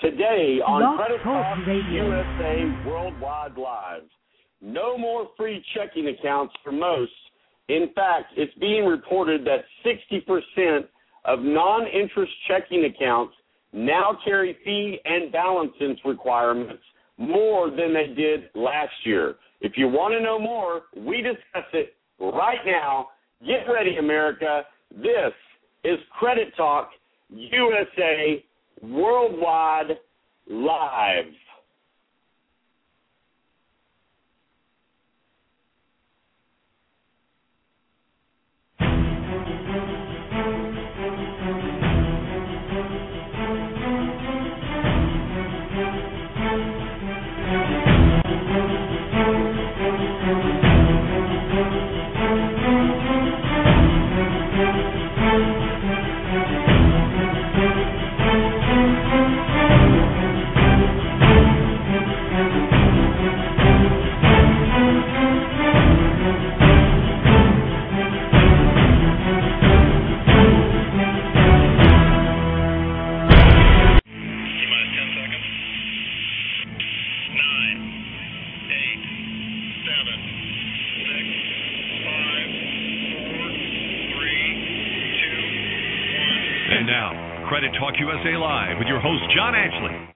Today on Blog Credit Talk. USA Worldwide Live. No more free checking accounts for most. In fact, it's being reported that 60% of non-interest checking accounts now carry fee and balances requirements more than they did last year. If you want to know more, we discuss it right now. Get ready, America. This is Credit Talk USA Worldwide Live. And now, Credit Talk USA Live with your host, John Ashley.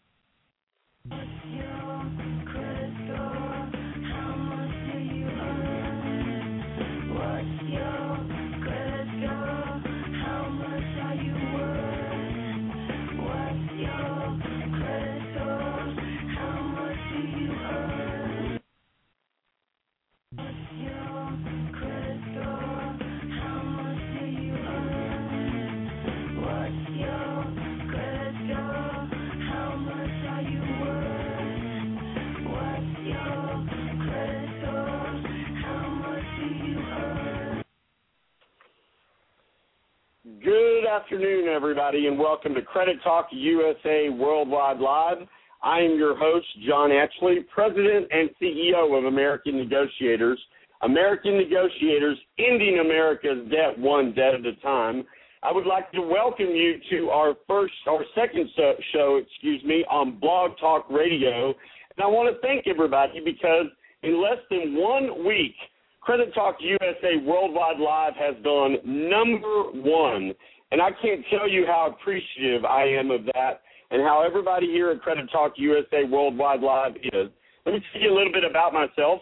Afternoon, everybody, and welcome to Credit Talk USA Worldwide Live. I am your host, John Ashley, President and CEO of American Negotiators. American Negotiators, ending America's debt one debt at a time. I would like to welcome you to our first, our second show, excuse me, on Blog Talk Radio. And I want to thank everybody because in less than one week, Credit Talk USA Worldwide Live has gone number one. And I can't tell you how appreciative I am of that and how everybody here at Credit Talk USA Worldwide Live is. Let me tell you a little bit about myself.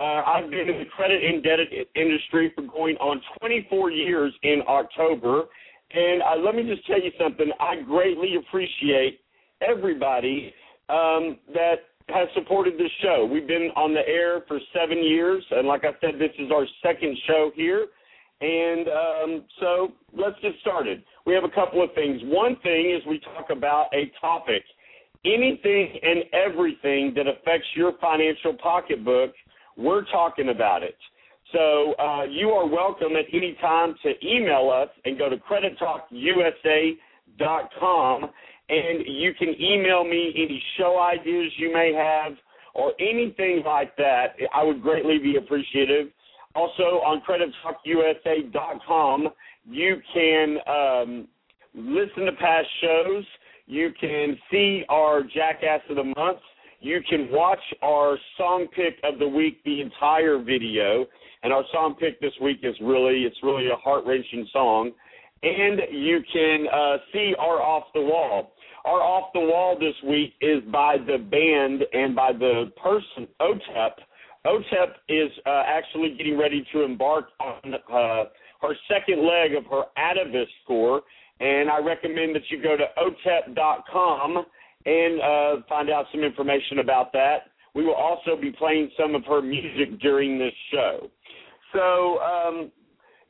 Uh, I've been in the credit indebted industry for going on 24 years in October. And uh, let me just tell you something. I greatly appreciate everybody um, that has supported this show. We've been on the air for seven years, and like I said, this is our second show here. And um, so let's get started. We have a couple of things. One thing is we talk about a topic. Anything and everything that affects your financial pocketbook, we're talking about it. So uh, you are welcome at any time to email us and go to credittalkusa.com and you can email me any show ideas you may have or anything like that. I would greatly be appreciative. Also on credittalkusa.com, you can um, listen to past shows. You can see our Jackass of the Month. You can watch our song pick of the week, the entire video. And our song pick this week is really, it's really a heart wrenching song. And you can uh, see our Off the Wall. Our Off the Wall this week is by the band and by the person, OTEP. OTEP is uh, actually getting ready to embark on uh, her second leg of her Atavist tour. And I recommend that you go to otep.com and uh, find out some information about that. We will also be playing some of her music during this show. So, um,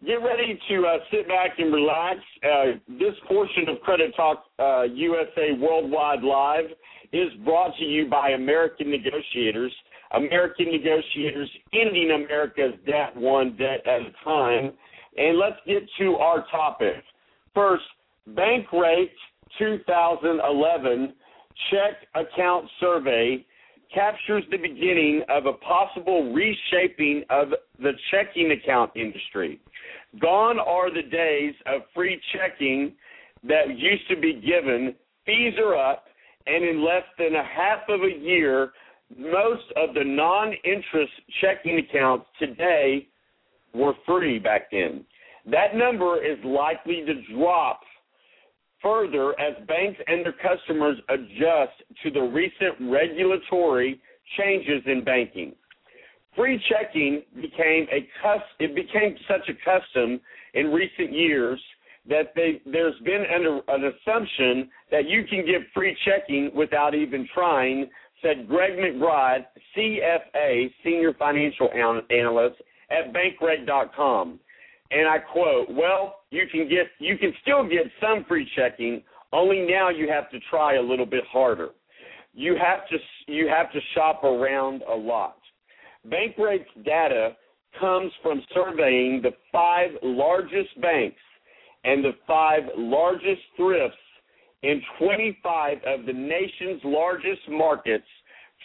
get ready to uh, sit back and relax. Uh, this portion of Credit Talk uh, USA Worldwide Live is brought to you by American Negotiators. American Negotiators ending America's debt one debt at a time. And let's get to our topic. First, Bankrate 2011 check account survey captures the beginning of a possible reshaping of the checking account industry. Gone are the days of free checking that used to be given. Fees are up, and in less than a half of a year, most of the non interest checking accounts today were free back then. That number is likely to drop further as banks and their customers adjust to the recent regulatory changes in banking. Free checking became a it became such a custom in recent years that they, there's been an, an assumption that you can get free checking without even trying, said Greg McBride, CFA, Senior Financial Analyst at Bankrate.com. And I quote, well, you can get you can still get some free checking, only now you have to try a little bit harder. You have to you have to shop around a lot. Bankrate's data comes from surveying the five largest banks and the five largest thrifts in 25 of the nation's largest markets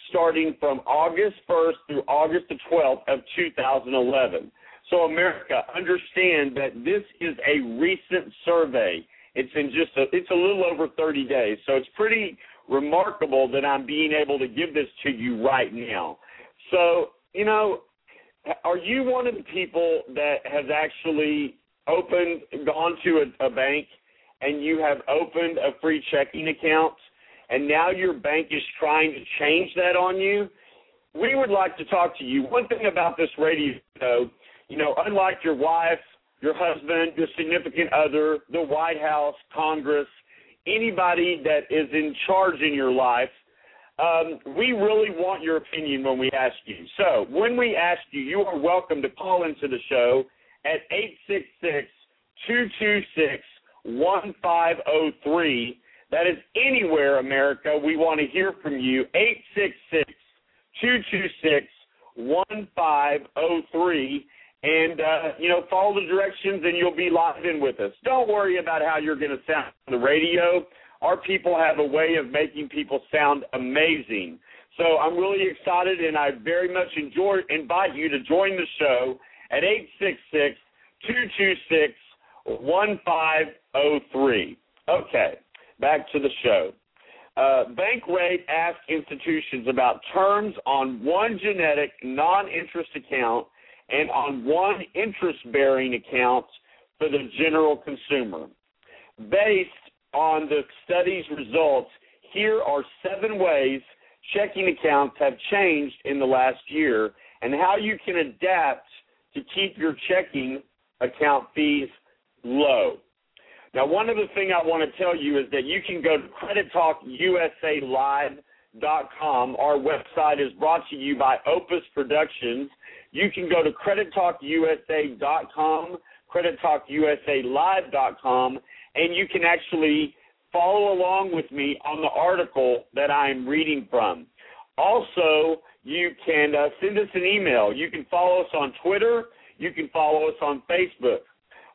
starting from August 1st through August the 12th of 2011. So America, understand that this is a recent survey. It's in just a, it's a little over 30 days. So it's pretty remarkable that I'm being able to give this to you right now. So, you know, are you one of the people that has actually opened, gone to a, a bank, and you have opened a free checking account, and now your bank is trying to change that on you? We would like to talk to you. One thing about this radio show, you know, unlike your wife, your husband, your significant other, the White House, Congress, anybody that is in charge in your life, um, we really want your opinion when we ask you. So when we ask you, you are welcome to call into the show at 866 226 1503. That is anywhere, America. We want to hear from you. 866 226 1503. And, uh, you know, follow the directions and you'll be locked in with us. Don't worry about how you're going to sound on the radio. Our people have a way of making people sound amazing. So I'm really excited and I very much enjoy invite you to join the show at 866 226 1503. Okay, back to the show. Uh, Bankrate asked institutions about terms on one genetic non interest account and on one interest bearing account for the general consumer. Based on the study's results, here are seven ways checking accounts have changed in the last year and how you can adapt to keep your checking account fees low. Now, one other thing I want to tell you is that you can go to CreditTalkUSALive.com. Our website is brought to you by Opus Productions. You can go to CreditTalkUSA.com, CreditTalkUSALive.com, and you can actually follow along with me on the article that I'm reading from. Also, you can uh, send us an email. You can follow us on Twitter. You can follow us on Facebook.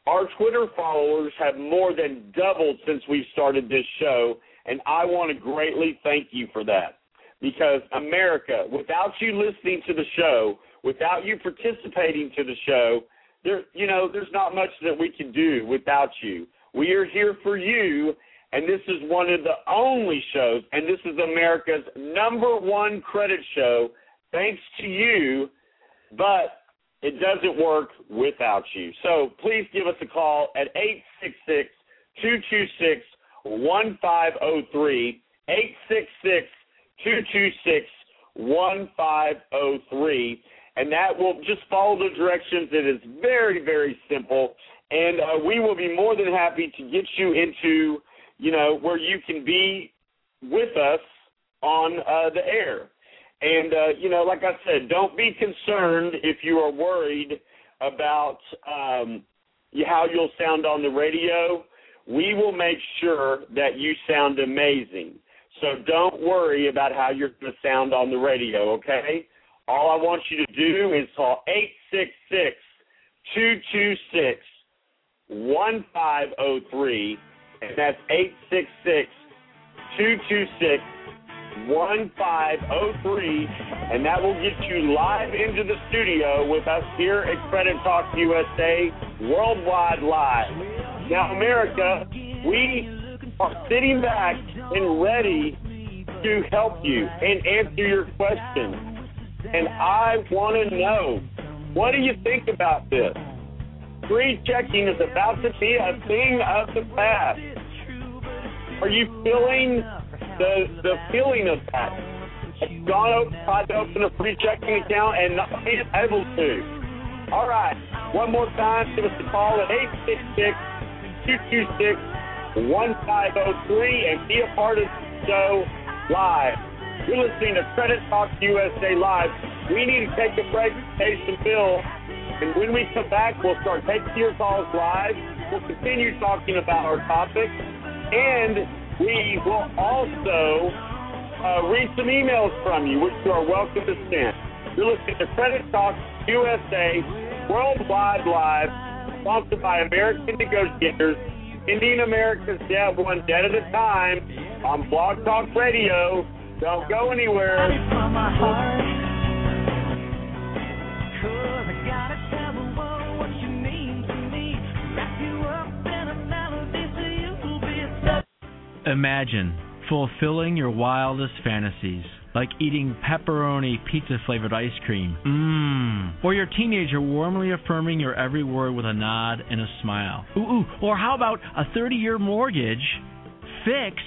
Our Twitter followers have more than doubled since we started this show, and I want to greatly thank you for that. Because America, without you listening to the show, without you participating to the show, there you know, there's not much that we can do without you. We are here for you, and this is one of the only shows, and this is America's number one credit show, thanks to you. But it doesn't work without you. So please give us a call at 866 226 1503. 866 226 1503. And that will just follow the directions. It is very, very simple. And uh, we will be more than happy to get you into, you know, where you can be with us on uh, the air. And uh, you know, like I said, don't be concerned if you are worried about um, how you'll sound on the radio, we will make sure that you sound amazing. So don't worry about how you're going to sound on the radio, okay? All I want you to do is call 866 226 1503, and that's 866 226 1503, and that will get you live into the studio with us here at Credit Talk USA Worldwide Live. Now, America, we are sitting back and ready to help you and answer your questions. And I want to know, what do you think about this? Free checking is about to be a thing of the past. Are you feeling the the feeling of that? Gone tried to open a free checking account and not being able to. All right, one more time, give us a call at 866 226 1503 and be a part of the show live. You're listening to Credit Talk USA Live. We need to take a break, pay some bills, and when we come back, we'll start taking your calls live. We'll continue talking about our topic, and we will also uh, read some emails from you, which you are welcome to send. You're listening to Credit Talk USA Worldwide Live, sponsored by American Negotiators, ending America's debt one debt at a time on Blog Talk Radio. Don't go anywhere. Imagine fulfilling your wildest fantasies, like eating pepperoni pizza flavored ice cream. Mmm. Or your teenager warmly affirming your every word with a nod and a smile. Ooh, ooh. Or how about a 30 year mortgage fixed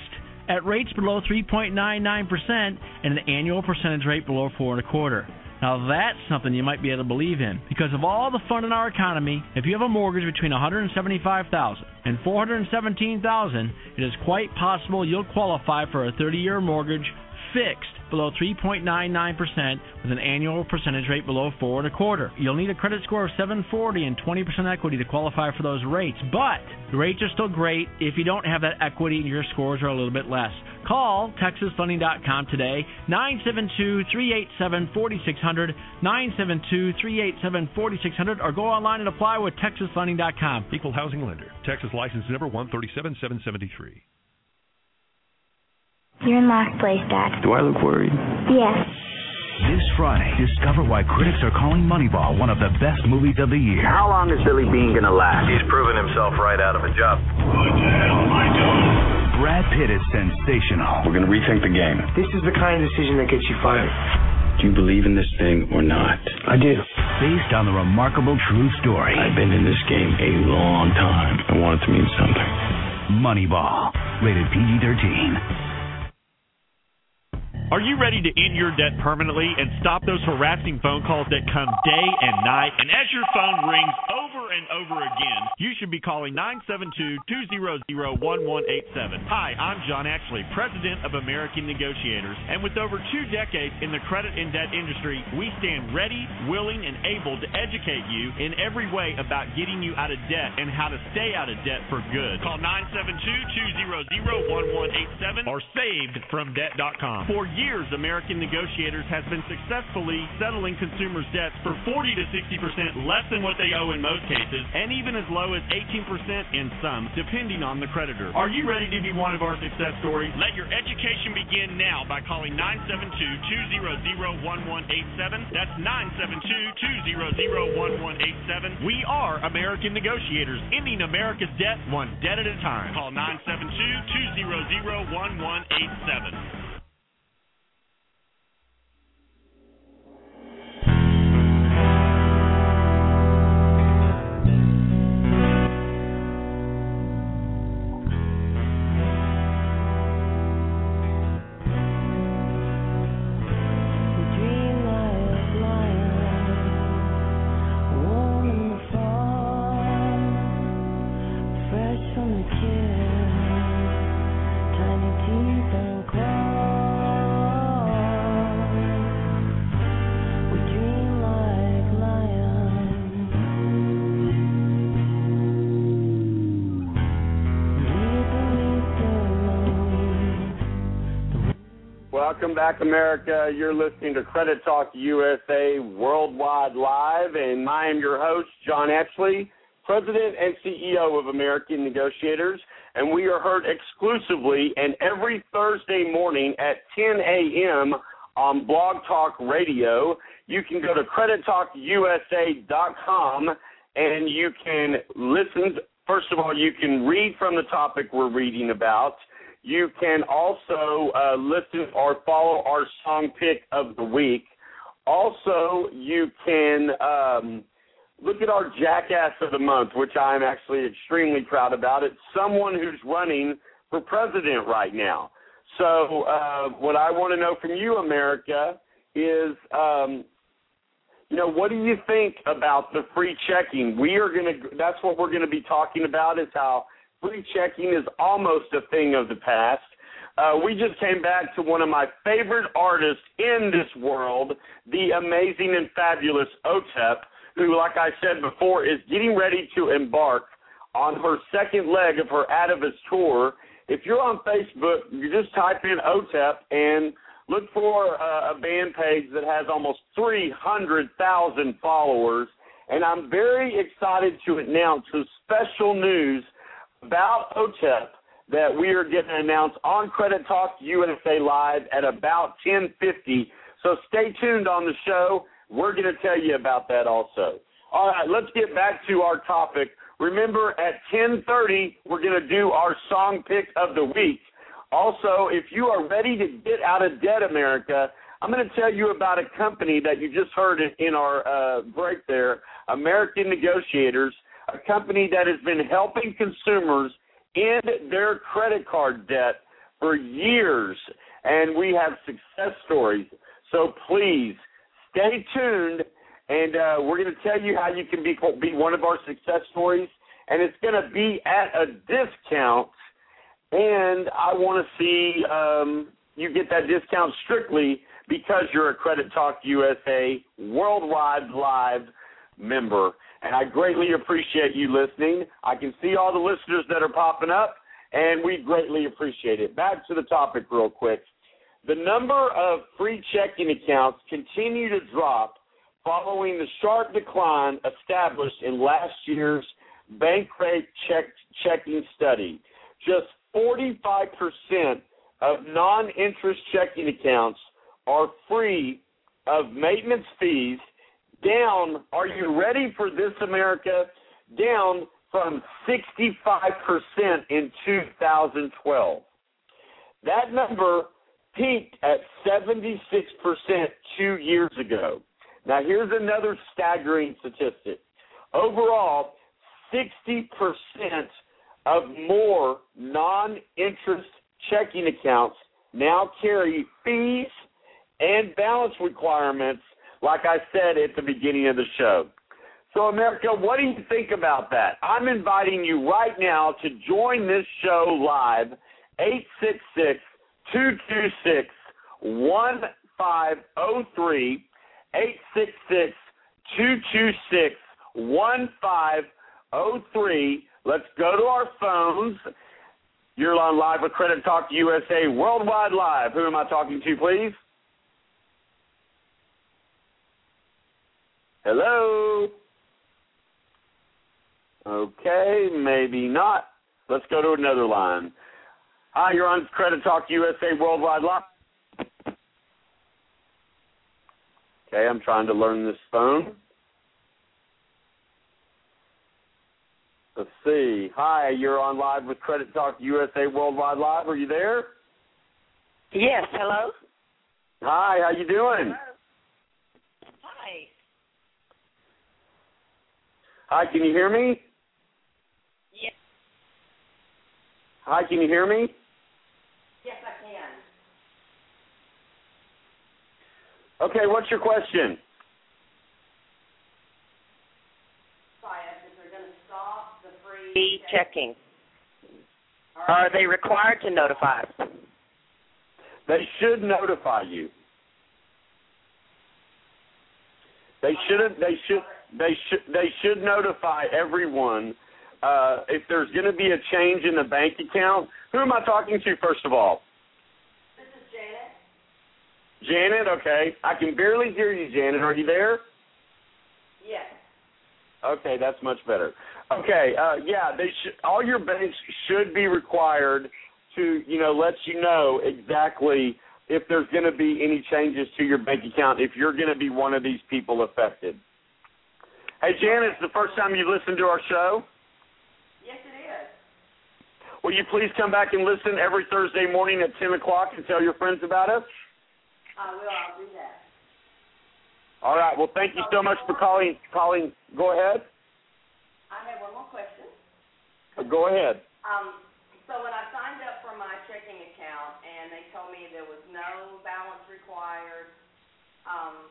at rates below 3.99% and an annual percentage rate below four and a quarter. Now that's something you might be able to believe in. Because of all the fun in our economy, if you have a mortgage between 175,000 and 417,000, it is quite possible you'll qualify for a 30-year mortgage fixed below 3.99% with an annual percentage rate below four and a quarter. You'll need a credit score of 740 and 20% equity to qualify for those rates, but the rates are still great if you don't have that equity and your scores are a little bit less. Call TexasFunding.com today, 972-387-4600, 972-387-4600, or go online and apply with TexasFunding.com. Equal housing lender. Texas license number 137773. You're in last place, Dad. Do I look worried? Yes. This Friday, discover why critics are calling Moneyball one of the best movies of the year. How long is Billy Beane gonna last? He's proven himself right out of a job. What the hell am I doing? Brad Pitt is sensational. We're gonna rethink the game. This is the kind of decision that gets you fired. Do you believe in this thing or not? I do. Based on the remarkable true story. I've been in this game a long time. I want it to mean something. Moneyball. Rated PG 13. Are you ready to end your debt permanently and stop those harassing phone calls that come day and night? And as your phone rings and over again, you should be calling 972-200-1187. Hi, I'm John Ashley, President of American Negotiators. And with over two decades in the credit and debt industry, we stand ready, willing, and able to educate you in every way about getting you out of debt and how to stay out of debt for good. Call 972-200-1187 or savedfromdebt.com. For years, American Negotiators has been successfully settling consumers' debts for 40 to 60% less than what they owe in most cases, prices and even as low as 18% in some, depending on the creditor. Are you ready to be one of our success stories? Let your education begin now by calling 972-200-1187. That's 972-200-1187. We are American negotiators, ending America's debt one debt at a time. Call 972 200 1187. Welcome back, America. You're listening to Credit Talk USA Worldwide Live, and I am your host, John Ashley, President and CEO of American Negotiators, and we are heard exclusively and every Thursday morning at 10 a.m. on Blog Talk Radio. You can go to credittalkusa.com and you can listen. First of all, you can read from the topic we're reading about. You can also uh, listen or follow our song pick of the week. Also, you can um, look at our Jackass of the Month, which I'm actually extremely proud about. It's someone who's running for president right now. So, uh, what I want to know from you, America, is um, you know, what do you think about the free checking? We are going to, that's what we're going to be talking about is how free checking is almost a thing of the past. Uh, we just came back to one of my favorite artists in this world, the amazing and fabulous OTEP, who, like I said before, is getting ready to embark on her second leg of her Atavist tour. If you're on Facebook, you just type in OTEP and look for uh, a band page that has almost 300,000 followers. And I'm very excited to announce some special news about OTEP that we are going to announce on Credit Talk USA Live at about 10:50. So stay tuned on the show. We're going to tell you about that also. All right, let's get back to our topic. Remember, at 10:30, we're going to do our song pick of the week. Also, if you are ready to get out of debt, America, I'm going to tell you about a company that you just heard in our uh, break there, American Negotiators, a company that has been helping consumers end their credit card debt for years, and we have success stories. So please stay tuned, and uh, we're going to tell you how you can be be one of our success stories, and it's going to be at a discount and I want to see um, you get that discount strictly because you're a Credit Talk USA Worldwide Live member. And I greatly appreciate you listening. I can see all the listeners that are popping up, and we greatly appreciate it. Back to the topic, real quick. The number of free checking accounts continue to drop following the sharp decline established in last year's Bankrate check, checking study. Just 45% of non interest checking accounts are free of maintenance fees, down, are you ready for this, America? Down from 65% in 2012. That number peaked at 76% two years ago. Now, here's another staggering statistic. Overall, 60% of more non interest checking accounts now carry fees and balance requirements, like I said at the beginning of the show. So, America, what do you think about that? I'm inviting you right now to join this show live, 866 226 1503. 866 226 1503. Let's go to our phones. You're on live with Credit Talk USA Worldwide Live. Who am I talking to, please? Hello? Okay, maybe not. Let's go to another line. Hi, you're on Credit Talk USA Worldwide Live. Okay, I'm trying to learn this phone. Let's see. Hi, you're on live with Credit Talk USA Worldwide Live. Are you there? Yes. Hello. Hi. How you doing? Hello. Hi. Hi. Can you hear me? Yes. Hi. Can you hear me? Yes, I can. Okay. What's your question? be checking? Are they required to notify us? They should notify you. They shouldn't. They should. They should. They should notify everyone uh, if there's going to be a change in the bank account. Who am I talking to first of all? This is Janet. Janet, okay. I can barely hear you, Janet. Are you there? Yes. Okay, that's much better. Okay, uh, yeah, they should. All your banks should be required to, you know, let you know exactly if there's going to be any changes to your bank account if you're going to be one of these people affected. Hey, Janet, it's the first time you've listened to our show. Yes, it is. Will you please come back and listen every Thursday morning at 10 o'clock and tell your friends about us? I will. I'll do that. All right. Well, thank you so much for calling. Calling. Go ahead. I have one more question. Uh, Go ahead. Um, so when I signed up for my checking account and they told me there was no balance required, um,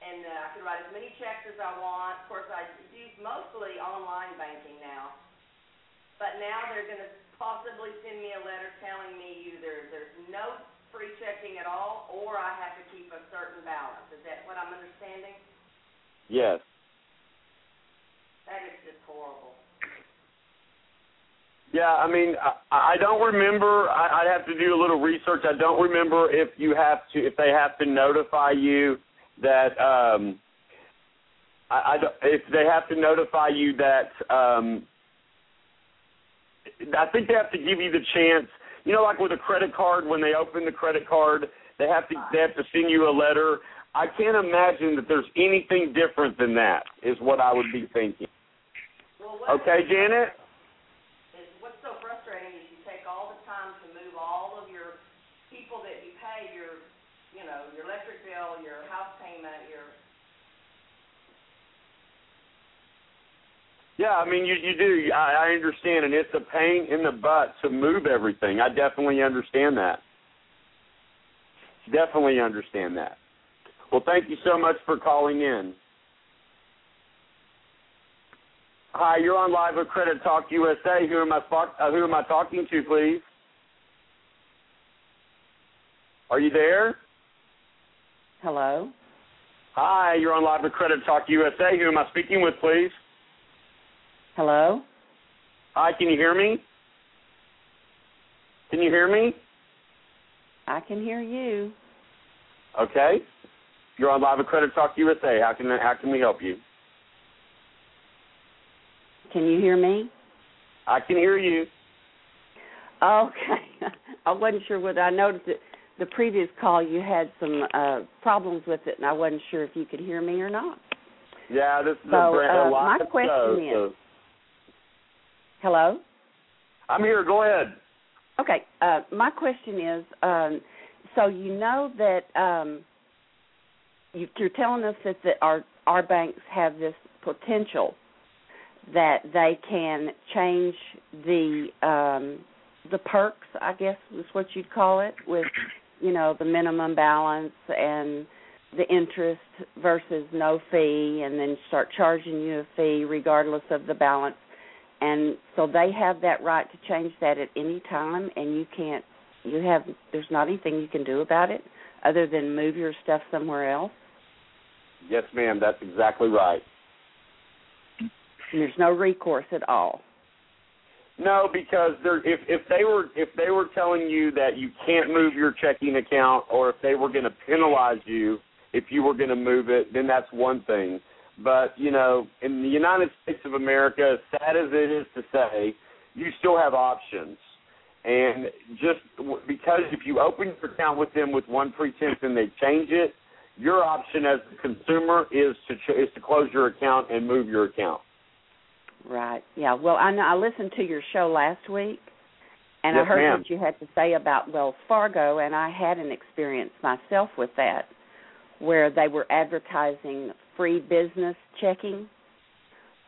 and that I could write as many checks as I want. Of course, I use mostly online banking now, but now they're going to possibly send me a letter telling me either there's no free checking at all, or I have to keep a certain balance. Is that what I'm understanding? Yes. That is just horrible. Yeah, I mean, I, I don't remember. I, I'd have to do a little research. I don't remember if you have to, if they have to notify you that, um, I, I if they have to notify you that, um, I think they have to give you the chance. You know, like with a credit card, when they open the credit card, they have to they have to send you a letter. I can't imagine that there's anything different than that. Is what I would be thinking. Okay, Janet. is what's so frustrating is you take all the time to move all of your people that you pay your you know your electric bill your house payment your Yeah, I mean you you do. I, I understand, and it's a pain in the butt to move everything. I definitely understand that. Definitely understand that. Well, thank you so much for calling in. Hi, you're on live with Credit Talk USA. Who am I uh, who am I talking to, please? Are you there? Hello. Hi, you're on live with Credit Talk USA. Who am I speaking with, please? Hello. Hi, can you hear me? Can you hear me? I can hear you. Okay. You're on live with Credit Talk USA. How can how can we help you? Can you hear me? I can hear you. Okay. I wasn't sure whether I noticed that the previous call you had some uh problems with it, and I wasn't sure if you could hear me or not. Yeah, this is So, a brand uh, my question show, is- so- Hello. I'm here. Go ahead. Okay. Uh, my question is, um, so you know that um, you, you're telling us that the, our our banks have this potential that they can change the um, the perks, I guess is what you'd call it, with you know the minimum balance and the interest versus no fee, and then start charging you a fee regardless of the balance and so they have that right to change that at any time and you can't you have there's not anything you can do about it other than move your stuff somewhere else Yes, ma'am. That's exactly right. and there's no recourse at all No, because they're, if if they were if they were telling you that you can't move your checking account, or if they were going to penalize you if you were going to move it, then that's one thing. But you know, in the United States of America, as sad as it is to say, you still have options. And just because if you open your account with them with one pretense and they change it, your option as the consumer is to ch- is to close your account and move your account. Right yeah well i know i listened to your show last week and i heard ma'am. what you had to say about wells fargo and i had an experience myself with that where they were advertising free business checking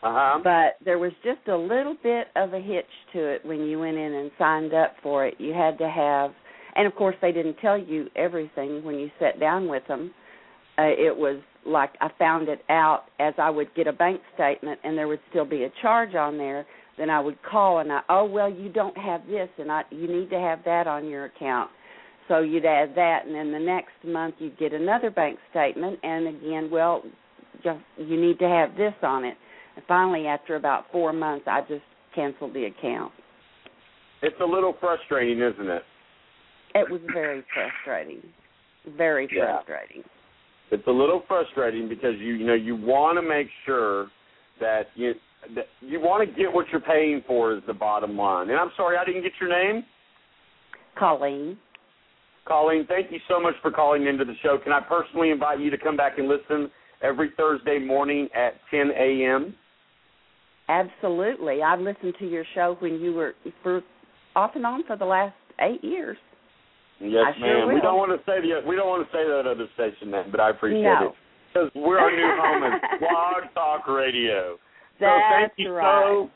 Uh-huh. but there was just a little bit of a hitch to it when you went in and signed up for it. You had to have, and of course they didn't tell you everything when you sat down with them. Uh, it was like I found it out as I would get a bank statement, and there would still be a charge on there. Then I would call and I, oh well, you don't have this, and I, you need to have that on your account. So you'd add that, and then the next month you'd get another bank statement, and again, well, just you need to have this on it. And finally, after about four months, I just canceled the account. It's a little frustrating, isn't it? It was very frustrating. Very Yeah. frustrating. It's a little frustrating because you you know you want to make sure that you that you want to get what you're paying for is the bottom line. And I'm sorry I didn't get your name. Colleen. Colleen, thank you so much for calling into the show. Can I personally invite you to come back and listen every Thursday morning at 10 a.m.? Absolutely. I've listened to your show when you were for off and on for the last eight years. Yes, I sure ma'am. We don't want to say the we don't want to say that other station name, but I appreciate No. it because we're our new home is Blog Talk Radio. That's so thank you right. so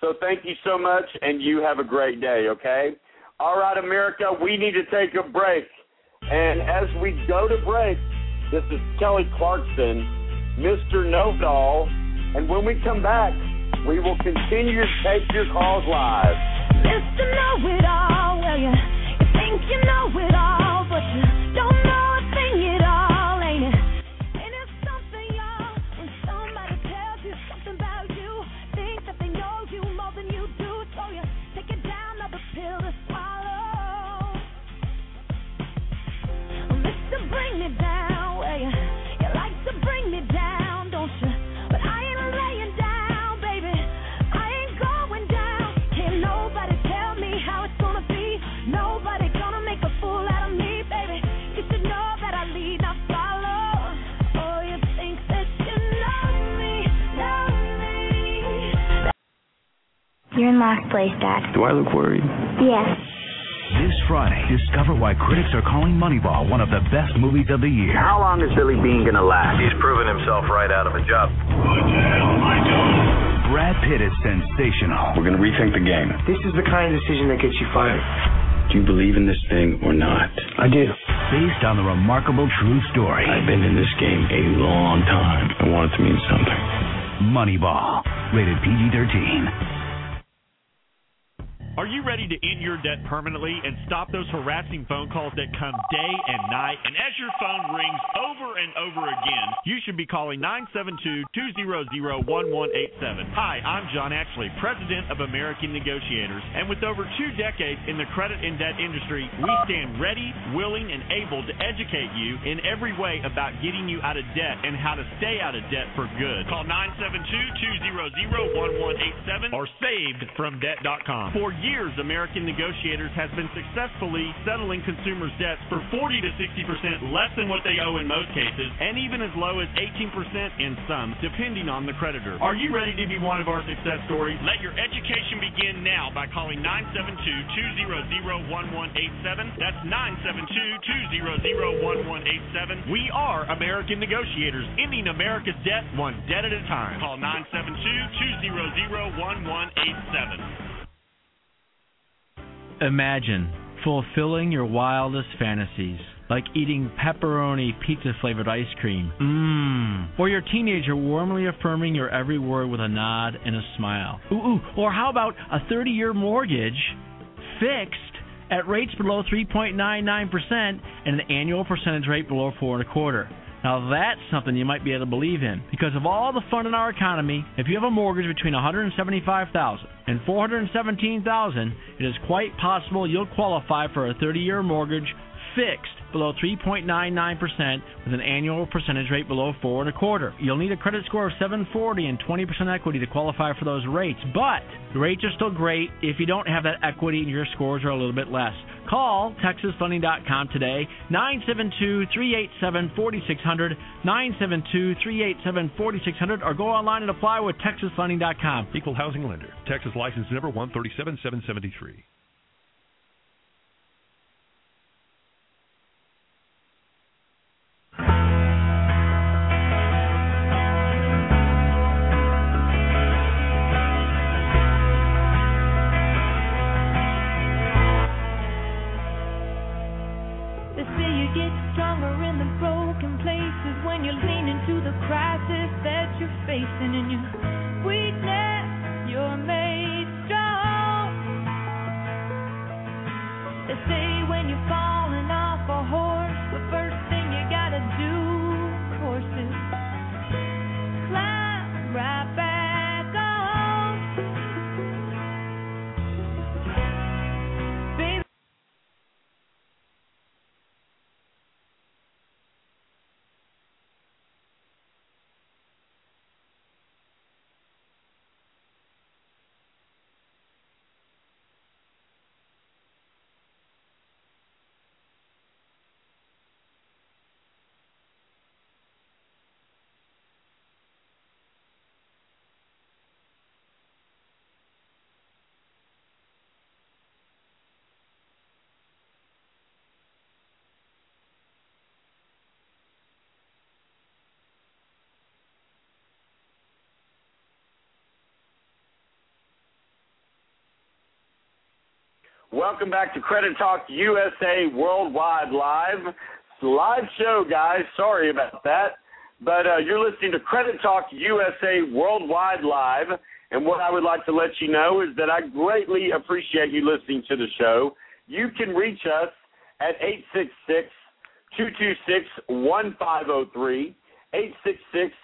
so thank you so much, and you have a great day. Okay. All right, America, we need to take a break, and as we go to break, this is Kelly Clarkson, Mr. Know It All, and when we come back, we will continue to take your calls live. Mr. Know It All, well, you, you know You're in last place, Dad. Do I look worried? Yes. This Friday, discover why critics are calling Moneyball one of the best movies of the year. How long is Billy Beane gonna last? He's proven himself right out of a job. Oh, my god. Brad Pitt is sensational. We're gonna rethink the game. This is the kind of decision that gets you fired. Do you believe in this thing or not? I do. Based on the remarkable true story. I've been in this game a long time. I want it to mean something. Moneyball. Rated PG 13. Are you ready to end your debt permanently and stop those harassing phone calls that come day and night? And as your phone rings over and over again, you should be calling 972-200-1187. Hi, I'm John Ashley, President of American Negotiators. And with over two decades in the credit and debt industry, we stand ready, willing, and able to educate you in every way about getting you out of debt and how to stay out of debt for good. Call 972-200-1187 or savedfromdebt.com. For years, American Negotiators has been successfully settling consumers' debts for 40 to 60% less than what they owe in most cases, and even as low as 18% in some, depending on the creditor. Are you ready to be one of our success stories? Let your education begin now by calling 972-200-1187. That's 972-200-1187. We are American Negotiators, ending America's debt one debt at a time. Call 972-200-1187. Imagine fulfilling your wildest fantasies, like eating pepperoni pizza flavored ice cream. Mmm. Or your teenager warmly affirming your every word with a nod and a smile. Ooh, ooh. Or how about a 30 year mortgage fixed at rates below 3.99% and an annual percentage rate below four and a quarter? Now that's something you might be able to believe in. Because of all the fun in our economy, if you have a mortgage between 175,000 and 417,000, it is quite possible you'll qualify for a 30-year mortgage fixed below 3.99% with an annual percentage rate below four and a quarter. You'll need a credit score of 740 and 20% equity to qualify for those rates, but the rates are still great if you don't have that equity and your scores are a little bit less. Call TexasFunding.com today, 972-387-4600, 972-387-4600, or go online and apply with TexasFunding.com. Equal housing lender. Texas license number 137773. Crisis that you're facing in your weakness. Welcome back to Credit Talk USA Worldwide Live. Live show, guys. Sorry about that. But uh, you're listening to Credit Talk USA Worldwide Live. And what I would like to let you know is that I greatly appreciate you listening to the show. You can reach us at 866 226 1503. 866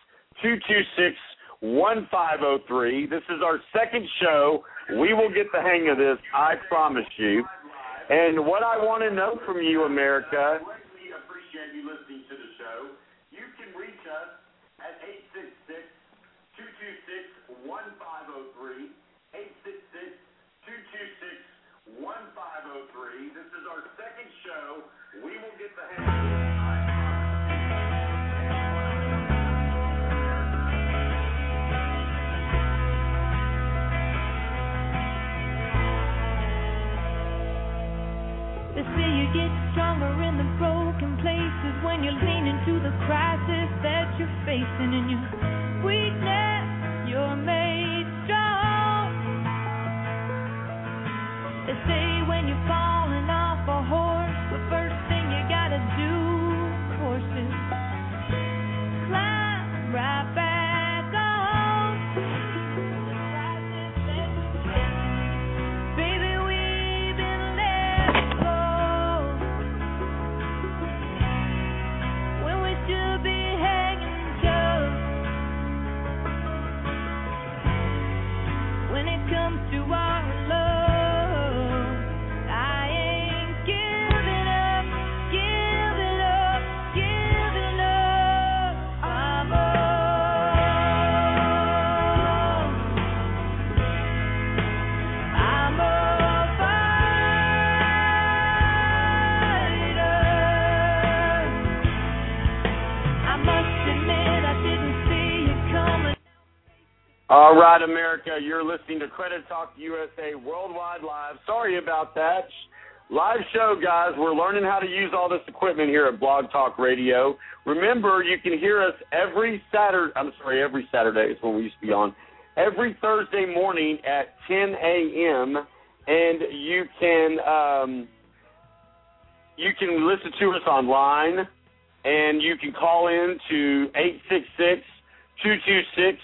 226 1503. This is our second show. We will get the hang of this, I promise you. And what I want to know from you, America. We appreciate you listening to the show. You can reach us at 866 226 1503. 866 226 1503. This is our second show. We will get the hang of this. Say you get stronger in the broken places when you lean into the crisis that you're facing. In your weakness, you're made strong. They say when you're falling All right, America, you're listening to Credit Talk USA Worldwide Live. Sorry about that. Live show, guys. We're learning how to use all this equipment here at Blog Talk Radio. Remember, you can hear us every Saturday. I'm sorry, every Saturday is when we used to be on. Every Thursday morning at 10 a.m. And you can um, you can listen to us online, and you can call in to 866 226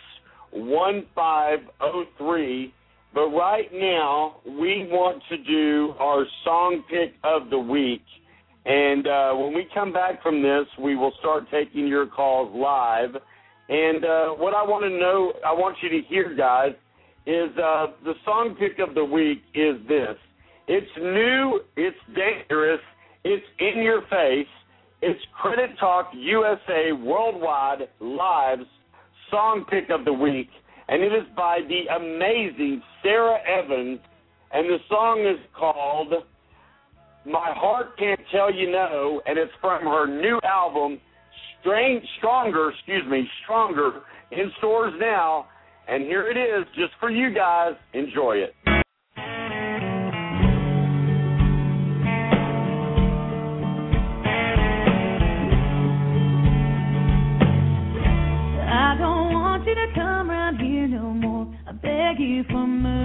1503. But right now, we want to do our song pick of the week. And uh, when we come back from this, we will start taking your calls live. And uh, what I want to know, I want you to hear, guys, is uh, the song pick of the week is this. It's new, it's dangerous, it's in your face. It's Credit Talk USA Worldwide Live's song pick of the week, and it is by the amazing Sara Evans, and the song is called My Heart Can't Tell You No, and it's from her new album, Strange, Stronger, excuse me, Stronger, in stores now. And here it is, just for you guys. Enjoy it. Beg you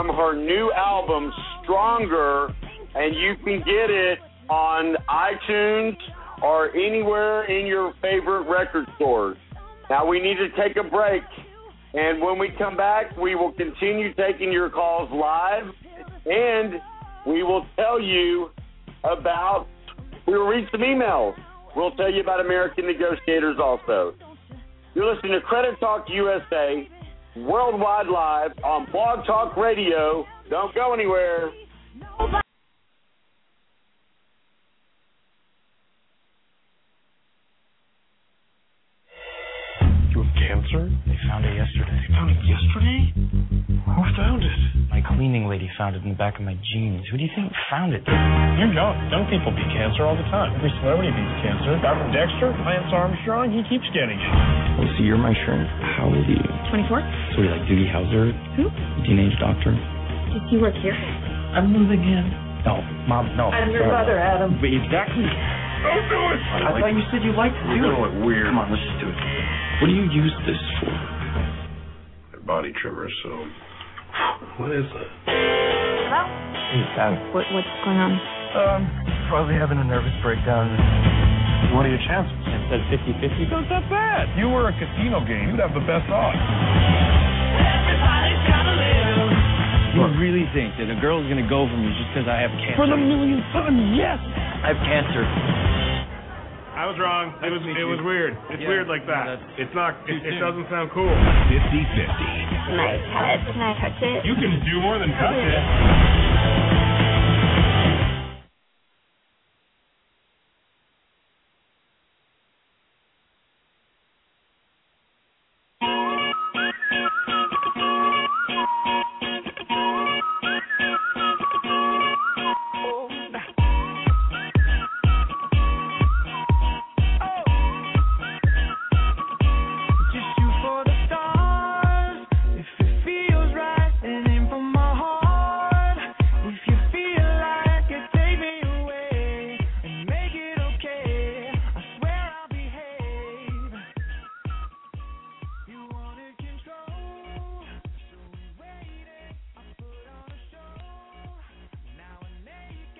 from her new album, Stronger, and you can get it on iTunes or anywhere in your favorite record stores. Now we need to take a break, and when we come back, we will continue taking your calls live, and we will tell you about, we will read some emails. We'll tell you about American Negotiators also. You're listening to Credit Talk USA, worldwide live on Blog Talk Radio. Don't go anywhere. You have cancer? They found it yesterday. They found it yesterday? Who found it? My cleaning lady found it in the back of my jeans. Who do you think found it? You're young. Young people beat cancer all the time. Every celebrity beats cancer. Robert Dexter, Lance Armstrong, he keeps getting it. Oh, so you're my shrink. How old are you? 24? So you're like Doogie Howser? Who? Teenage doctor? Did you work here? I'm moving in. No, mom, no. I'm your sorry. mother, Adam. But exactly. Don't do it! I thought you said you liked to do You're it. look weird. Come on, let's just do it. What do you use this for? Body trimmer, so. What is that? Hello? Hey, Sam. What, what's going on? Um, probably having a nervous breakdown. What are your chances? I said 50-50. Not that bad. You were a casino game, you'd have the best odds. You really think that a girl's gonna go for me just because I have cancer? For the millionth time, yes! I have cancer. I was wrong. It was it was weird. It's Yeah, weird like that. no, it's not. It, it doesn't sound cool. 50 50. Can I pet it? Can I touch it? You can do more than touch it.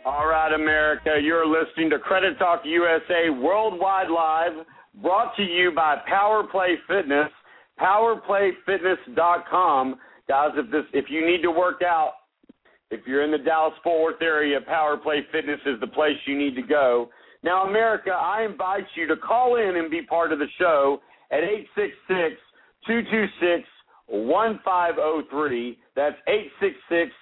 All right, America, you're listening to Credit Talk USA Worldwide Live, brought to you by Power Play Fitness, powerplayfitness.com. Guys, if this if you need to work out, if you're in the Dallas Fort Worth area, Power Play Fitness is the place you need to go. Now, America, I invite you to call in and be part of the show at 866 226 1503. That's 866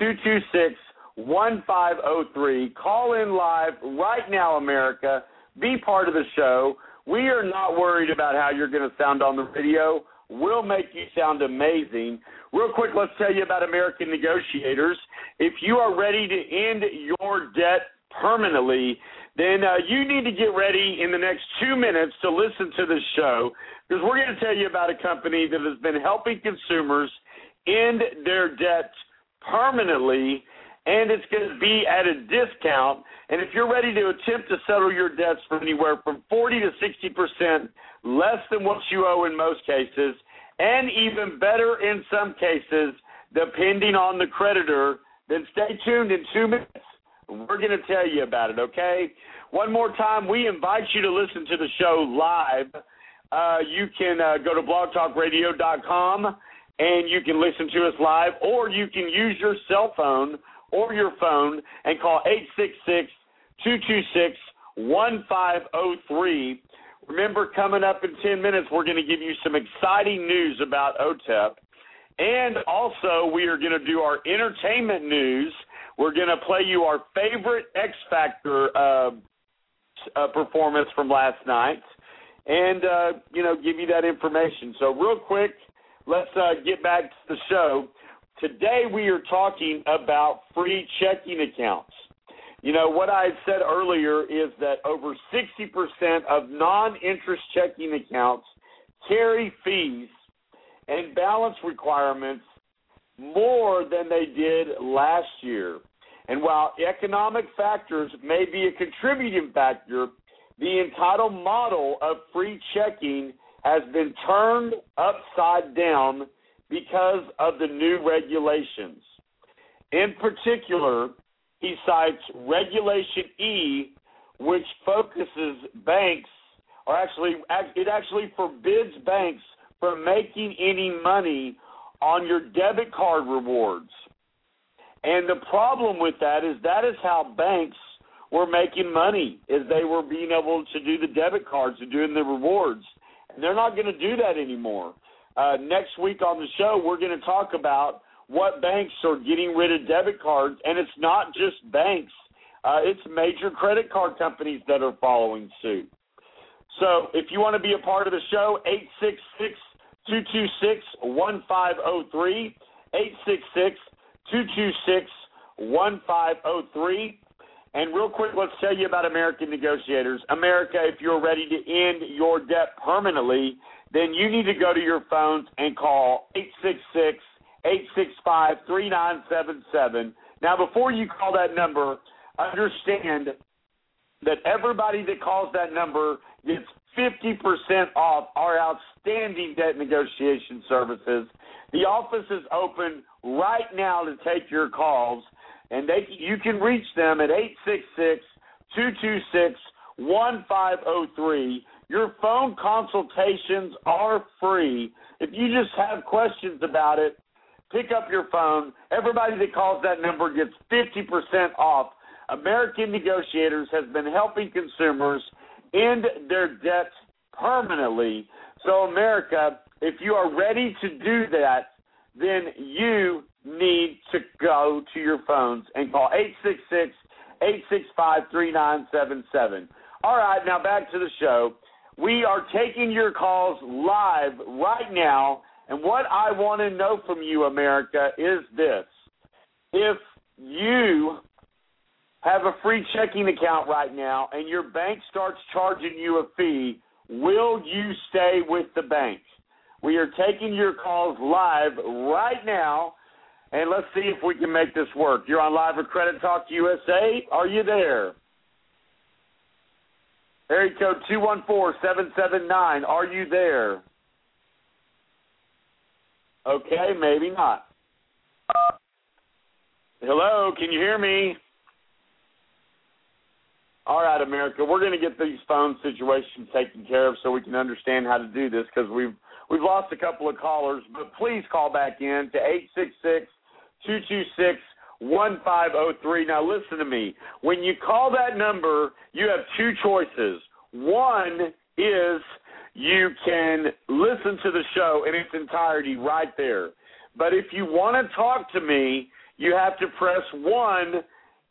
226 1503. Call in live right now, America. Be part of the show. We are not worried about how you're going to sound on the radio. We'll make you sound amazing. Real quick, let's tell you about American Negotiators. If you are ready to end your debt permanently, then uh, you need to get ready in the next two minutes to listen to the show because we're going to tell you about a company that has been helping consumers end their debt permanently and it's going to be at a discount. And if you're ready to attempt to settle your debts for anywhere from 40 to 60 percent less than what you owe in most cases, and even better in some cases, depending on the creditor, then stay tuned in two minutes. We're going to tell you about it, okay? One more time, we invite you to listen to the show live. Uh, you can uh, go to blogtalkradio.com and you can listen to us live, or you can use your cell phone or your phone and call 866 226 1503. Remember, coming up in 10 minutes, we're going to give you some exciting news about OTEP. And also, we are going to do our entertainment news. We're going to play you our favorite X Factor uh, uh, performance from last night and, uh, you know, give you that information. So, real quick, let's uh, get back to the show. Today we are talking about free checking accounts. You know, what I had said earlier is that over 60% of non interest checking accounts carry fees and balance requirements more than they did last year. And while economic factors may be a contributing factor, the entitled model of free checking has been turned upside down because of the new regulations. In particular, he cites Regulation E, which focuses banks, or actually, it actually forbids banks from making any money on your debit card rewards. And the problem with that is that is how banks were making money, is they were being able to do the debit cards and doing the rewards. And they're not going to do that anymore. Uh, next week on the show, we're going to talk about what banks are getting rid of debit cards, and it's not just banks. Uh, it's major credit card companies that are following suit. So if you want to be a part of the show, 866 226 1503. 866 226 1503. And real quick, let's tell you about American Negotiators. America, if you're ready to end your debt permanently, then you need to go to your phones and call 866 865 3977. Now, before you call that number, understand that everybody that calls that number gets 50% off our outstanding debt negotiation services. The office is open right now to take your calls, and they you can reach them at 866-226-1503. Your phone consultations are free. If you just have questions about it, pick up your phone. Everybody that calls that number gets 50% off. American Negotiators has been helping consumers end their debts permanently. So, America, if you are ready to do that, then you need to go to your phones and call 866 865 3977. All right, now back to the show. We are taking your calls live right now, and what I want to know from you, America, is this. If you have a free checking account right now and your bank starts charging you a fee, will you stay with the bank? We are taking your calls live right now, and let's see if we can make this work. You're on live with Credit Talk USA. Are you there? Area code 214-779. Are you there? Okay, maybe not. Hello, can you hear me? All right, America, we're going to get these phone situations taken care of so we can understand how to do this because we've we've lost a couple of callers. But please call back in to eight six six two two six one five zero three. Now listen to me. When you call that number, you have two choices. One is you can listen to the show in its entirety right there. But if you want to talk to me, you have to press one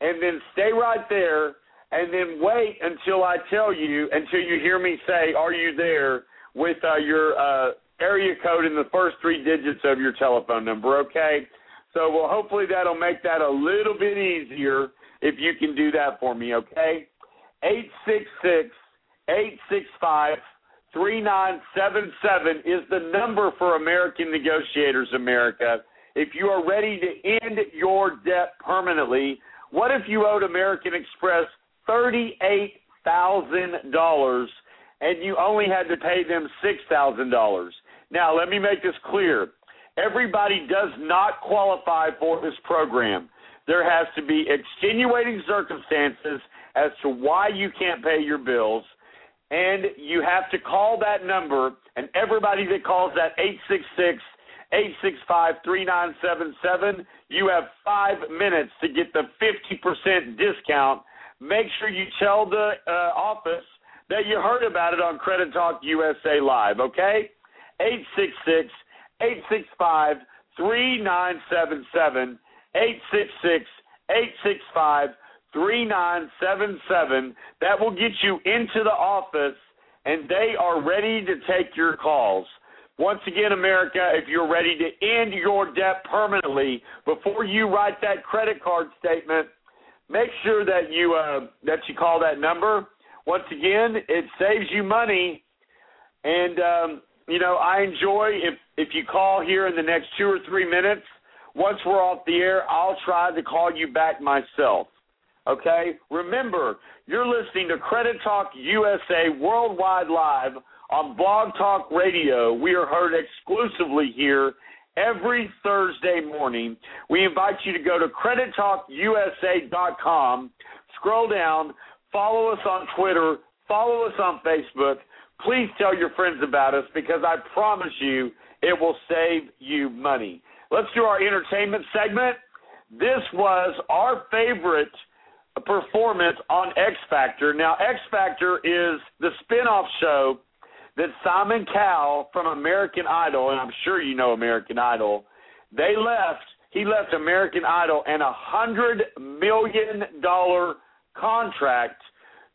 and then stay right there and then wait until I tell you, until you hear me say, Are you there? with uh, your uh, area code in the first three digits of your telephone number, okay? So, well, hopefully that'll make that a little bit easier if you can do that for me, okay? 866 865 3977 is the number for American Negotiators America. If you are ready to end your debt permanently, what if you owed American Express $38,000 and you only had to pay them $6,000? Now, let me make this clear. Everybody does not qualify for this program. There has to be extenuating circumstances as to why you can't pay your bills, and you have to call that number, and everybody that calls that 866 865 3977, you have five minutes to get the 50% discount. Make sure you tell the uh, office that you heard about it on Credit Talk USA Live, okay? 866 865 3977. 866 865 3977. That will get you into the office, and they are ready to take your calls. Once again, America, if you're ready to end your debt permanently, before you write that credit card statement, make sure that you uh, that you call that number. Once again, it saves you money, and um, you know I enjoy if if you call here in the next two or three minutes. Once we're off the air, I'll try to call you back myself. Okay? Remember, you're listening to Credit Talk USA Worldwide Live on Blog Talk Radio. We are heard exclusively here every Thursday morning. We invite you to go to credittalkusa.com, scroll down, follow us on Twitter, follow us on Facebook. Please tell your friends about us because I promise you it will save you money. Let's do our entertainment segment. This was our favorite performance on X Factor. Now, X Factor is the spin-off show that Simon Cowell from American Idol, and I'm sure you know American Idol, they left. He left American Idol and a hundred million dollar contract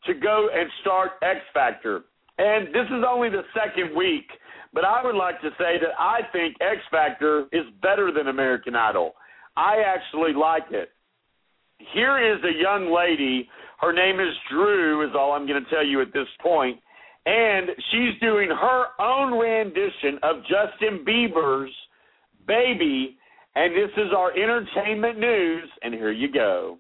to go and start X Factor. And this is only the second week, but I would like to say that I think X Factor is better than American Idol. I actually like it. Here is a young lady. Her name is Drew, is all I'm going to tell you at this point. And she's doing her own rendition of Justin Bieber's Baby. And this is our entertainment news. And here you go.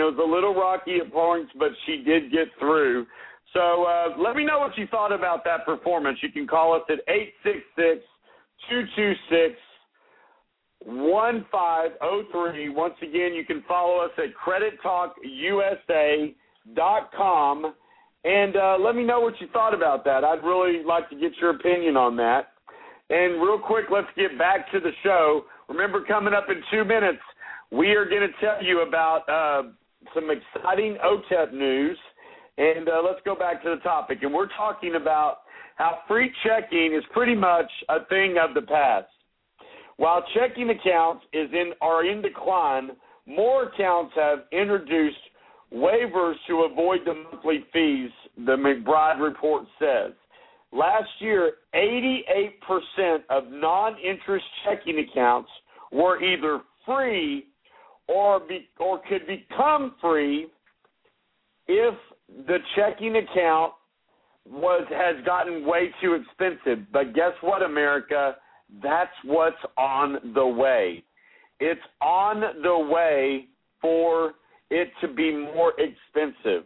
It was a little rocky at points, but she did get through. So uh, let me know what you thought about that performance. You can call us at eight six six two two six one five zero three. Once again, you can follow us at credittalkusa.com and uh, let me know what you thought about that. I'd really like to get your opinion on that. And real quick, let's get back to the show. Remember, coming up in two minutes, we are going to tell you about uh, some exciting OTEP news. And uh, let's go back to the topic. And we're talking about how free checking is pretty much a thing of the past. While checking accounts is in are in decline, more accounts have introduced waivers to avoid the monthly fees, the McBride report says. Last year, 88% of non interest checking accounts were either free or, be, or could become free if the checking account was has gotten way too expensive. But guess what, America? That's what's on the way. It's on the way for it to be more expensive.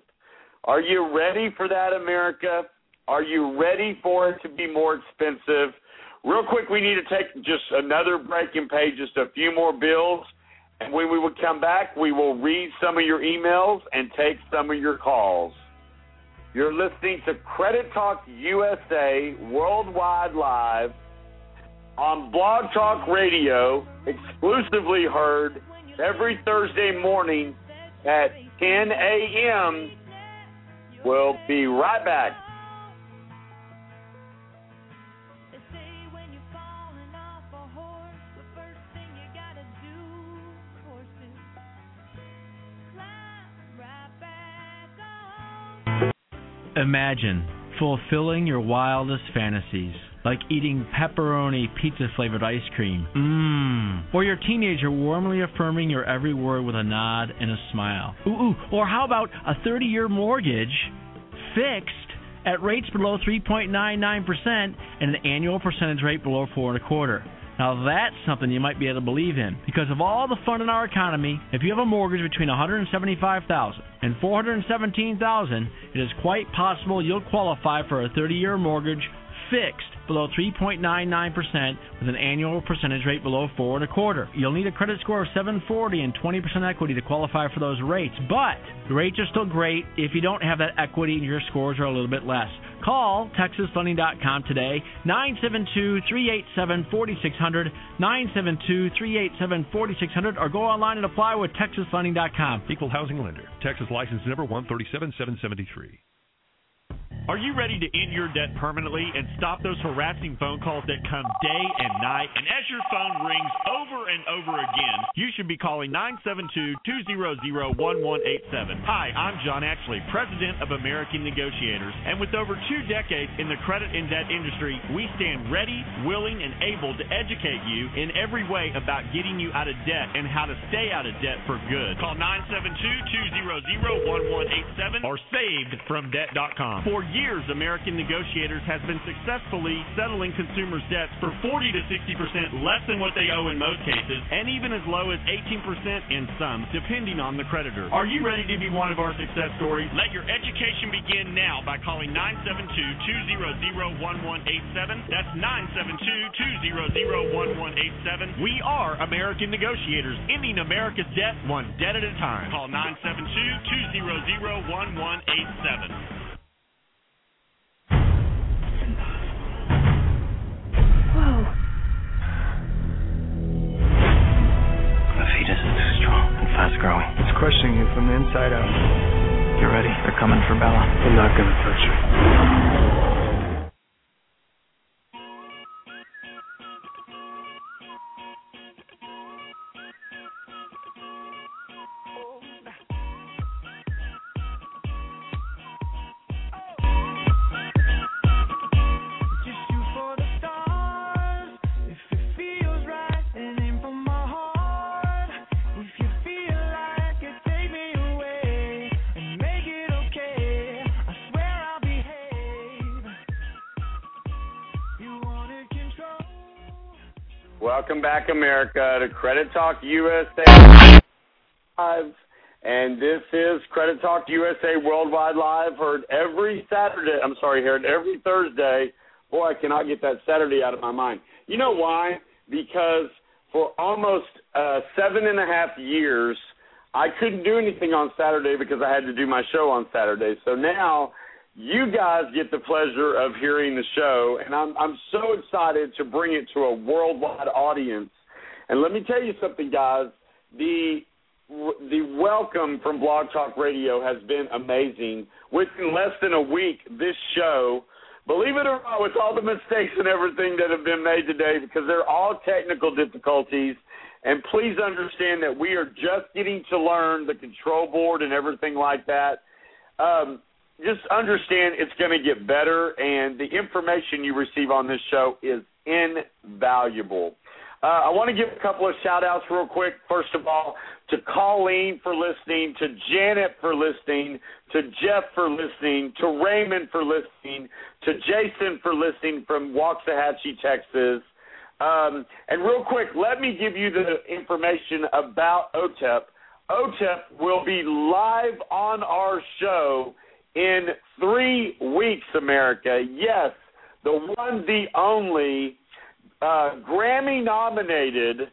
Are you ready for that, America? Are you ready for it to be more expensive? Real quick, we need to take just another break and pay just a few more bills. And when we will come back, we will read some of your emails and take some of your calls. You're listening to Credit Talk USA Worldwide Live on Blog Talk Radio, exclusively heard every Thursday morning at 10 a.m. We'll be right back. Imagine fulfilling your wildest fantasies, like eating pepperoni pizza flavored ice cream. Mmm. Or your teenager warmly affirming your every word with a nod and a smile. Ooh, ooh. Or how about a 30 year mortgage fixed at rates below 3.99% and an annual percentage rate below four and a quarter. Now that's something you might be able to believe in because of all the fun in our economy. If you have a mortgage between 175,000 and 417,000, it is quite possible you'll qualify for a 30-year mortgage fixed below 3.99% with an annual percentage rate below four and a quarter. You'll need a credit score of 740 and 20% equity to qualify for those rates, but the rates are still great if you don't have that equity and your scores are a little bit less. Call TexasFunding.com today, 972-387-4600, 972-387-4600, or go online and apply with TexasFunding.com. Equal housing lender. Texas license number 137773. Are you ready to end your debt permanently and stop those harassing phone calls that come day and night? And as your phone rings over and over again, you should be calling 972-200-1187. Hi, I'm John Ashley, President of American Negotiators. And with over two decades in the credit and debt industry, we stand ready, willing, and able to educate you in every way about getting you out of debt and how to stay out of debt for good. Call 972-200-1187 or savedfromdebt.com. For years, American negotiators has been successfully settling consumers' debts for 40 to 60% less than what they owe in most cases, and even as low as 18% in some, depending on the creditor. Are you ready to be one of our success stories? Let your education begin now by calling 972-200-1187. That's 972-200-1187. We are American negotiators, ending America's debt one debt at a time. Call 972 200 1187. Fetus too strong and fast growing. It's crushing you from the inside out. You ready? They're coming for Bella. I'm not gonna touch her. Welcome back, America, to Credit Talk USA Live. And this is Credit Talk USA Worldwide Live, heard every Saturday. I'm sorry, heard every Thursday. Boy, I cannot get that Saturday out of my mind. You know why? Because for almost uh, seven and a half years, I couldn't do anything on Saturday because I had to do my show on Saturday. So now you guys get the pleasure of hearing the show, and I'm I'm so excited to bring it to a worldwide audience. And let me tell you something, guys. The the welcome from Blog Talk Radio has been amazing. Within less than a week, this show, believe it or not, with all the mistakes and everything that have been made today, because they're all technical difficulties. And please understand that we are just getting to learn the control board and everything like that. Um, just understand it's going to get better, and the information you receive on this show is invaluable. Uh, I want to give a couple of shout outs real quick. First of all, to Colleen for listening, to Janet for listening, to Jeff for listening, to Raymond for listening, to Jason for listening from Waxahachie, Texas. Um, and real quick, let me give you the information about OTEP. OTEP will be live on our show in three weeks, America. Yes, the one, the only uh, Grammy nominated,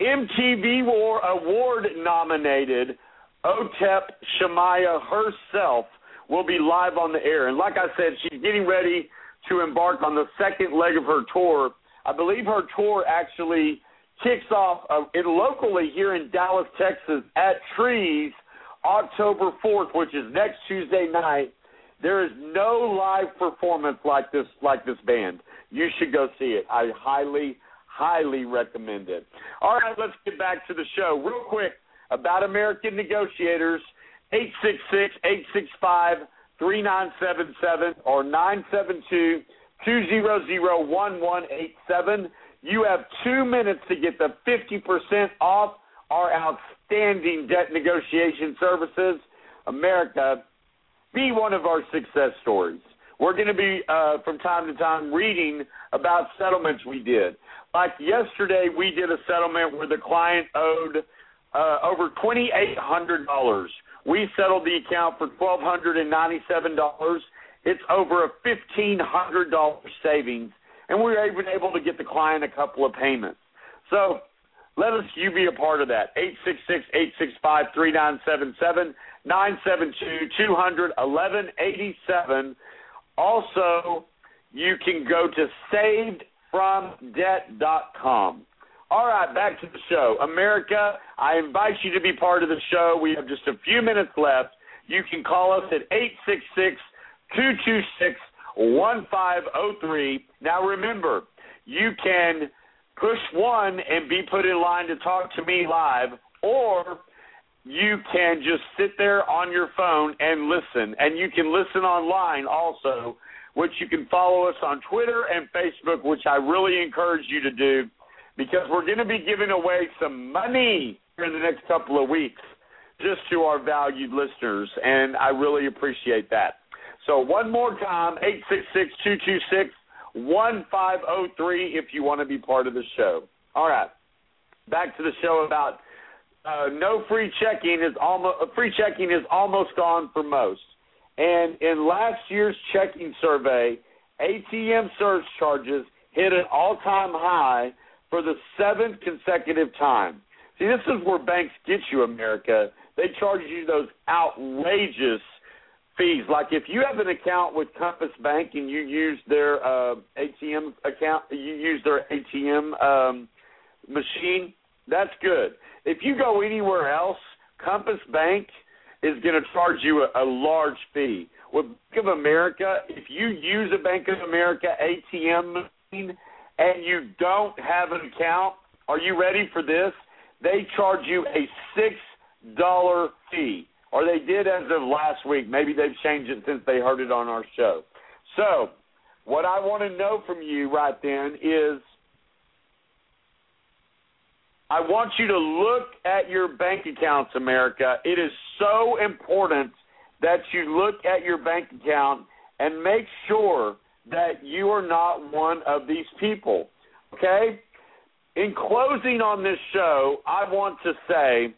MTV War Award nominated OTEP Shamaya herself will be live on the air. And like I said, she's getting ready to embark on the second leg of her tour. I believe her tour actually kicks off uh, in locally here in Dallas, Texas at Trees October 4th, which is next Tuesday night. There is no live performance like this like this band. You should go see it. I highly highly recommend it. All right, let's get back to the show. Real quick about American Negotiators 866-865-3977 or 972 200-1187. You have two minutes to get the 50% off our outstanding debt negotiation services. America, be one of our success stories. We're going to be, uh, from time to time, reading about settlements we did. Like yesterday, we did a settlement where the client owed uh, over $2,800. We settled the account for $1,297. It's over a $1,500 savings, and we were even able to get the client a couple of payments. So let us, you be a part of that. 866-865-3977, 972-200-1187. Also, you can go to savedfromdebt.com. All right, back to the show. America, I invite you to be part of the show. We have just a few minutes left. You can call us at 866 226 1503. Now, remember, you can push one and be put in line to talk to me live, or you can just sit there on your phone and listen. And you can listen online also, which you can follow us on Twitter and Facebook, which I really encourage you to do because we're going to be giving away some money in the next couple of weeks just to our valued listeners, and I really appreciate that. So one more time, 866-226-1503 if you want to be part of the show. All right, back to the show about uh, no free checking is almost free checking is almost gone for most. And in last year's checking survey, ATM surge charges hit an all-time high for the seventh consecutive time. See, this is where banks get you, America. They charge you those outrageous fees. Like if you have an account with Compass Bank and you use their uh, ATM account, you use their ATM um, machine, that's good. If you go anywhere else, Compass Bank is going to charge you a, a large fee. With Bank of America, if you use a Bank of America ATM machine and you don't have an account, are you ready for this? They charge you a six dollar fee, or they did as of last week. Maybe they've changed it since they heard it on our show. So, what I want to know from you right then is I want you to look at your bank accounts, America. It is so important that you look at your bank account and make sure that you are not one of these people. Okay? In closing on this show, I want to say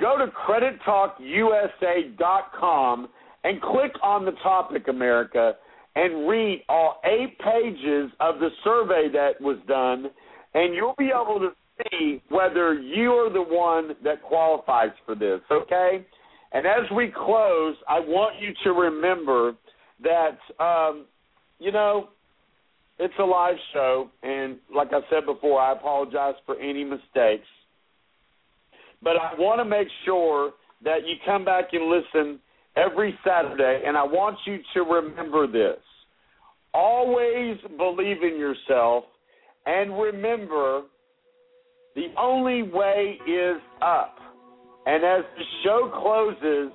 go to credittalkusa.com and click on the topic, America, and read all eight pages of the survey that was done, and you'll be able to see whether you are the one that qualifies for this, okay? And as we close, I want you to remember that, um, you know, it's a live show, and like I said before, I apologize for any mistakes. But I want to make sure that you come back and listen every Saturday, and I want you to remember this. Always believe in yourself, and remember the only way is up. And as the show closes,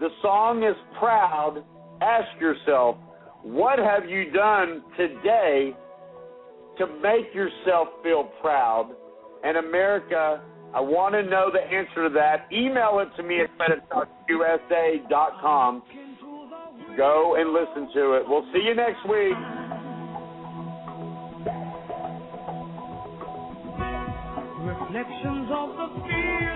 the song is proud. Ask yourself, what have you done today to make yourself feel proud? And America, I want to know the answer to that. Email it to me at credittalkusa.com. Go and listen to it. We'll see you next week. Reflections of the fears